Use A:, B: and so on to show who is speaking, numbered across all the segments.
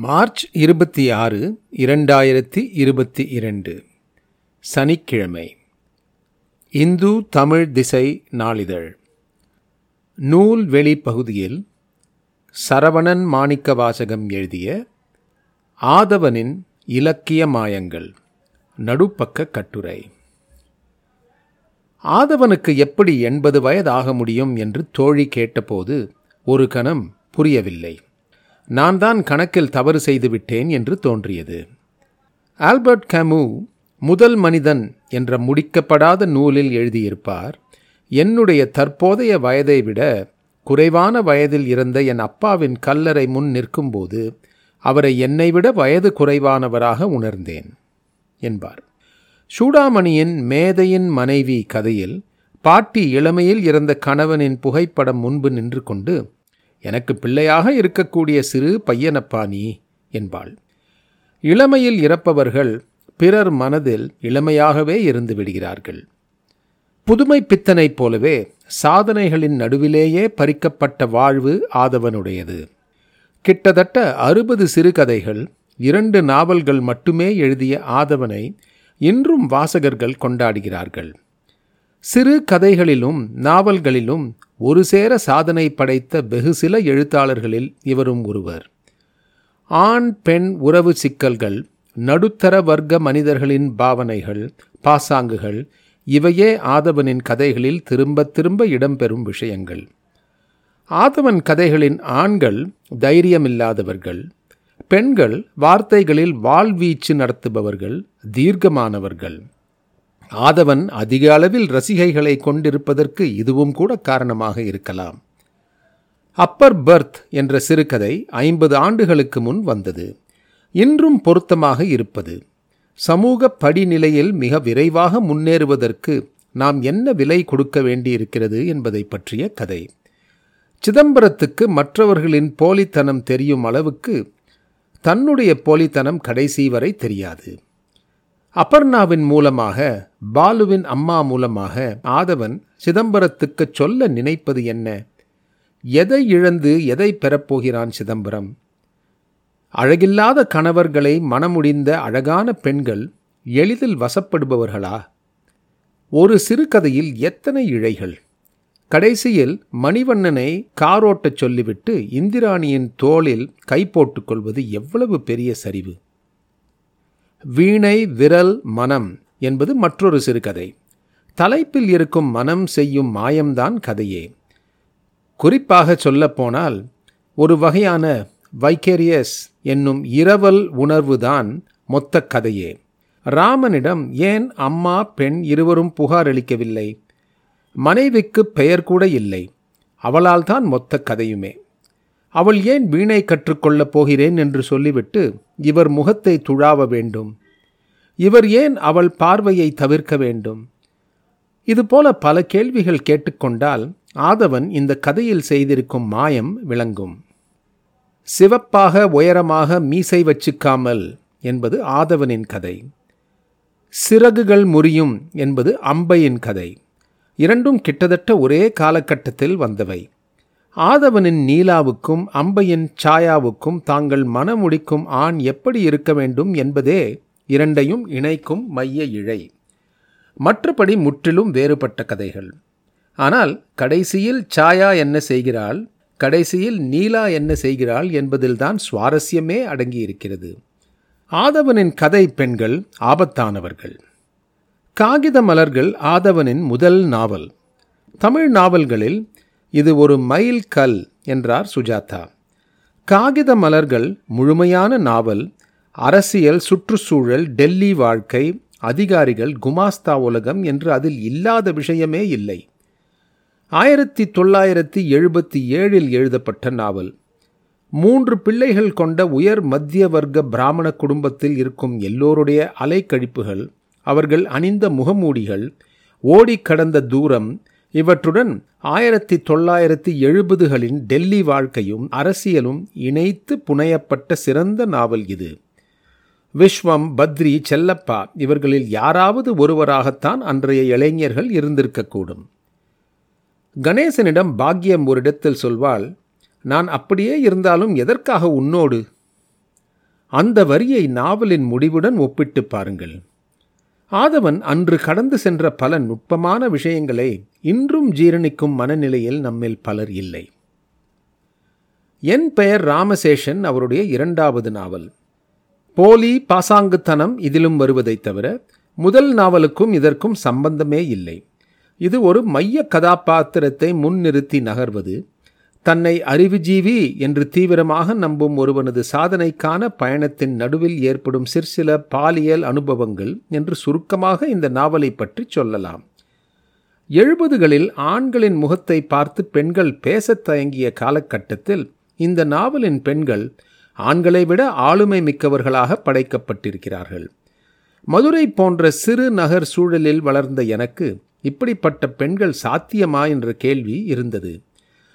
A: March இருபத்தி ஆறு இரண்டாயிரத்தி இருபத்தி இரண்டு. சனிக்கிழமை. இந்து தமிழ் திசை நாளிதழ். நூல்வெளி பகுதியில் சரவணன் மாணிக்க வாசகம் எழுதிய ஆதவனின் இலக்கிய மாயங்கள் நடுப்பக்க கட்டுரை. ஆதவனுக்கு எப்படி எண்பது வயதாக முடியும் என்று தோழி கேட்டபோது ஒரு கணம் புரியவில்லை. நான் தான் கணக்கில் தவறு செய்துவிட்டேன் என்று தோன்றியது. ஆல்பர்ட் கமு முதல் மனிதன் என்ற முடிக்கப்படாத நூலில் எழுதியிருப்பார் என்னுடைய தற்போதைய வயதை விட குறைவான வயதில் இருந்த என் அப்பாவின் கல்லறை முன் நிற்கும்போது அவரை என்னை விட வயது குறைவானவராக உணர்ந்தேன் என்பார். சூடாமணியின் மேதையின் மனைவி கதையில் பாட்டி இளமையில் இறந்த கணவனின் புகைப்படம் முன்பு நின்று கொண்டு எனக்கு பிள்ளையாக இருக்கக்கூடிய சிறு பையனப்பா நீ என்பாள். இளமையில் இறப்பவர்கள் பிறர் மனதில் இளமையாகவே இருந்து விடுகிறார்கள். புதுமை பித்தனைப் போலவே சாதனைகளின் நடுவிலேயே பறிக்கப்பட்ட வாழ்வு ஆதவனுடையது. கிட்டத்தட்ட அறுபது சிறுகதைகள் இரண்டு நாவல்கள் மட்டுமே எழுதிய ஆதவனை இன்றும் வாசகர்கள் கொண்டாடுகிறார்கள். சிறு கதைகளிலும் நாவல்களிலும் ஒரு சேர சாதனை படைத்த வெகு சில எழுத்தாளர்களில் இவரும் ஒருவர். ஆண் பெண் உறவு சிக்கல்கள் நடுத்தர வர்க்க மனிதர்களின் பாவனைகள் பாசாங்குகள் இவையே ஆதவனின் கதைகளில் திரும்ப திரும்ப இடம்பெறும் விஷயங்கள். ஆதவன் கதைகளின் ஆண்கள் தைரியமில்லாதவர்கள் பெண்கள் வார்த்தைகளில் வாழ்வீச்சு நடத்துபவர்கள் தீர்க்கமானவர்கள். ஆதவன் அதிக அளவில் ரசிகைகளை கொண்டிருப்பதற்கு இதுவும் கூட காரணமாக இருக்கலாம். அப்பர் பர்த் என்ற சிறுகதை ஐம்பது ஆண்டுகளுக்கு முன் வந்தது. இன்றும் பொருத்தமாக இருப்பது. சமூக படிநிலையில் மிக விரைவாக முன்னேறுவதற்கு நாம் என்ன விலை கொடுக்க வேண்டியிருக்கிறது என்பதை பற்றிய கதை. சிதம்பரத்துக்கு மற்றவர்களின் போலித்தனம் தெரியும் அளவுக்கு தன்னுடைய போலித்தனம் கடைசி வரை தெரியாது. அபர்ணாவின் மூலமாக பாலுவின் அம்மா மூலமாக ஆதவன் சிதம்பரத்துக்கு சொல்ல நினைப்பது என்ன? எதை இழந்து எதை பெறப்போகிறான் சிதம்பரம்? அழகில்லாத கணவர்களை மனமுடிந்த அழகான பெண்கள் எளிதில் வசப்படுபவர்களா? ஒரு சிறுகதையில் எத்தனை இழைகள்? கடைசியில் மணிவண்ணனை காரோட்டச் சொல்லிவிட்டு இந்திராணியின் தோளில் கை போட்டுக்கொள்வது எவ்வளவு பெரிய சரிவு? வீணை விரல் மனம் என்பது மற்றொரு சிறுகதை. தலைப்பில் இருக்கும் மனம் செய்யும் மாயம்தான் கதையே. குறிப்பாக சொல்லப்போனால் ஒரு வகையான வைக்கேரியஸ் என்னும் இரவல் உணர்வுதான் மொத்த கதையே. ராமனிடம் ஏன் அம்மா பெண் இருவரும் புகார் அளிக்கவில்லை? மனைவிக்கு பெயர் கூட இல்லை. அவளால் தான் மொத்த கதையுமே. அவள் ஏன் வீணை கற்றுக்கொள்ளப் போகிறேன் என்று சொல்லிவிட்டு இவர் முகத்தை துழாவ வேண்டும். இவர் ஏன் அவள் பார்வையை தவிர்க்க வேண்டும்? இதுபோல பல கேள்விகள் கேட்டுக்கொண்டால் ஆதவன் இந்த கதையில் செய்திருக்கும் மாயம் விளங்கும். சிவப்பாக உயரமாக மீசை வச்சுக்காமல் என்பது ஆதவனின் கதை. சிறகுகள் முறியும் என்பது அம்பையின் கதை. இரண்டும் கிட்டத்தட்ட ஒரே காலகட்டத்தில் வந்தவை. ஆதவனின் நீலாவுக்கும் அம்பையின் சாயாவுக்கும் தாங்கள் மனமுடிக்கும் ஆண் எப்படி இருக்க வேண்டும் என்பதே இரண்டையும் இணைக்கும் மைய இழை. மற்றபடி முற்றிலும் வேறுபட்ட கதைகள். ஆனால் கடைசியில் சாயா என்ன செய்கிறாள் கடைசியில் நீலா என்ன செய்கிறாள் என்பதில்தான் சுவாரஸ்யமே அடங்கியிருக்கிறது. ஆதவனின் கதை பெண்கள் ஆபத்தானவர்கள். காகித மலர்கள் ஆதவனின் முதல் நாவல். தமிழ் நாவல்களில் இது ஒரு மைல் கல் என்றார் சுஜாதா. காகித மலர்கள் முழுமையான நாவல் அரசியல் சுற்றுச்சூழல் டெல்லி வாழ்க்கை அதிகாரிகள் குமாஸ்தா உலகம் என்று அதில் இல்லாத விஷயமே இல்லை. ஆயிரத்தி தொள்ளாயிரத்தி எழுபத்தி ஏழில் எழுதப்பட்ட நாவல். மூன்று பிள்ளைகள் கொண்ட உயர் மத்திய வர்க்க பிராமண குடும்பத்தில் இருக்கும் எல்லோருடைய அலைக்கழிப்புகள் அவர்கள் அணிந்த முகமூடிகள் ஓடி கடந்த தூரம் இவற்றுடன் ஆயிரத்தி தொள்ளாயிரத்தி எழுபதுகளின் டெல்லி வாழ்க்கையும் அரசியலும் இணைத்து புனையப்பட்ட சிறந்த நாவல் இது. விஸ்வம் பத்ரி செல்லப்பா இவர்களில் யாராவது ஒருவராகத்தான் அன்றைய இளைஞர்கள் இருந்திருக்கக்கூடும். கணேசனிடம் பாக்யம் ஒரு இடத்தில் சொல்வாள் நான் அப்படியே இருந்தாலும் எதற்காக உன்னோடு? அந்த வரியை நாவலின் முடிவுடன் ஒப்பிட்டு பாருங்கள். ஆதவன் அன்று கடந்து சென்ற பல நுட்பமான விஷயங்களை இன்றும் ஜீரணிக்கும் மனநிலையில் நம்மில் பலர் இல்லை. என் பெயர் ராமசேஷன் அவருடைய இரண்டாவது நாவல். போலி பாசாங்குத்தனம் இதிலும் வருவதைத் தவிர முதல் நாவலுக்கும் இதற்கும் சம்பந்தமே இல்லை. இது ஒரு மைய கதாபாத்திரத்தை முன்னிறுத்தி நகர்வது தன்னை அறிவுஜீவி என்று தீவிரமாக நம்பும் ஒருவனது சாதனைக்கான பயணத்தின் நடுவில் ஏற்படும் சிற்சில பாலியல் அனுபவங்கள் என்று சுருக்கமாக இந்த நாவலை பற்றி சொல்லலாம். எழுபதுகளில் ஆண்களின் முகத்தை பார்த்து பெண்கள் பேசத் தயங்கிய காலகட்டத்தில் இந்த நாவலின் பெண்கள் ஆண்களை விட ஆளுமை மிக்கவர்களாக படைக்கப்பட்டிருக்கிறார்கள். மதுரை போன்ற சிறு நகர் சூழலில் வளர்ந்த எனக்கு இப்படிப்பட்ட பெண்கள் சாத்தியமா என்ற கேள்வி இருந்தது.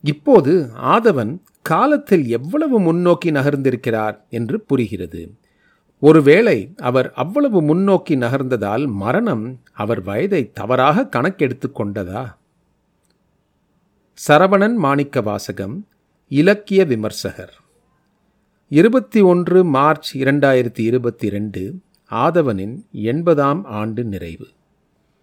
A: இப்போது ஆதவன் காலத்தில் எவ்வளவு முன்னோக்கி நகர்ந்திருக்கிறார் என்று புரிகிறது. ஒருவேளை அவர் அவ்வளவு முன்னோக்கி நகர்ந்ததால் மரணம் அவர் வயதை தவறாக கணக்கெடுத்து கொண்டதா? சரவணன் மாணிக்க வாசகம் இலக்கிய விமர்சகர். இருபத்தி ஒன்று மார்ச் இரண்டாயிரத்தி இருபத்தி ரெண்டு ஆதவனின் எண்பதாம் ஆண்டு நிறைவு.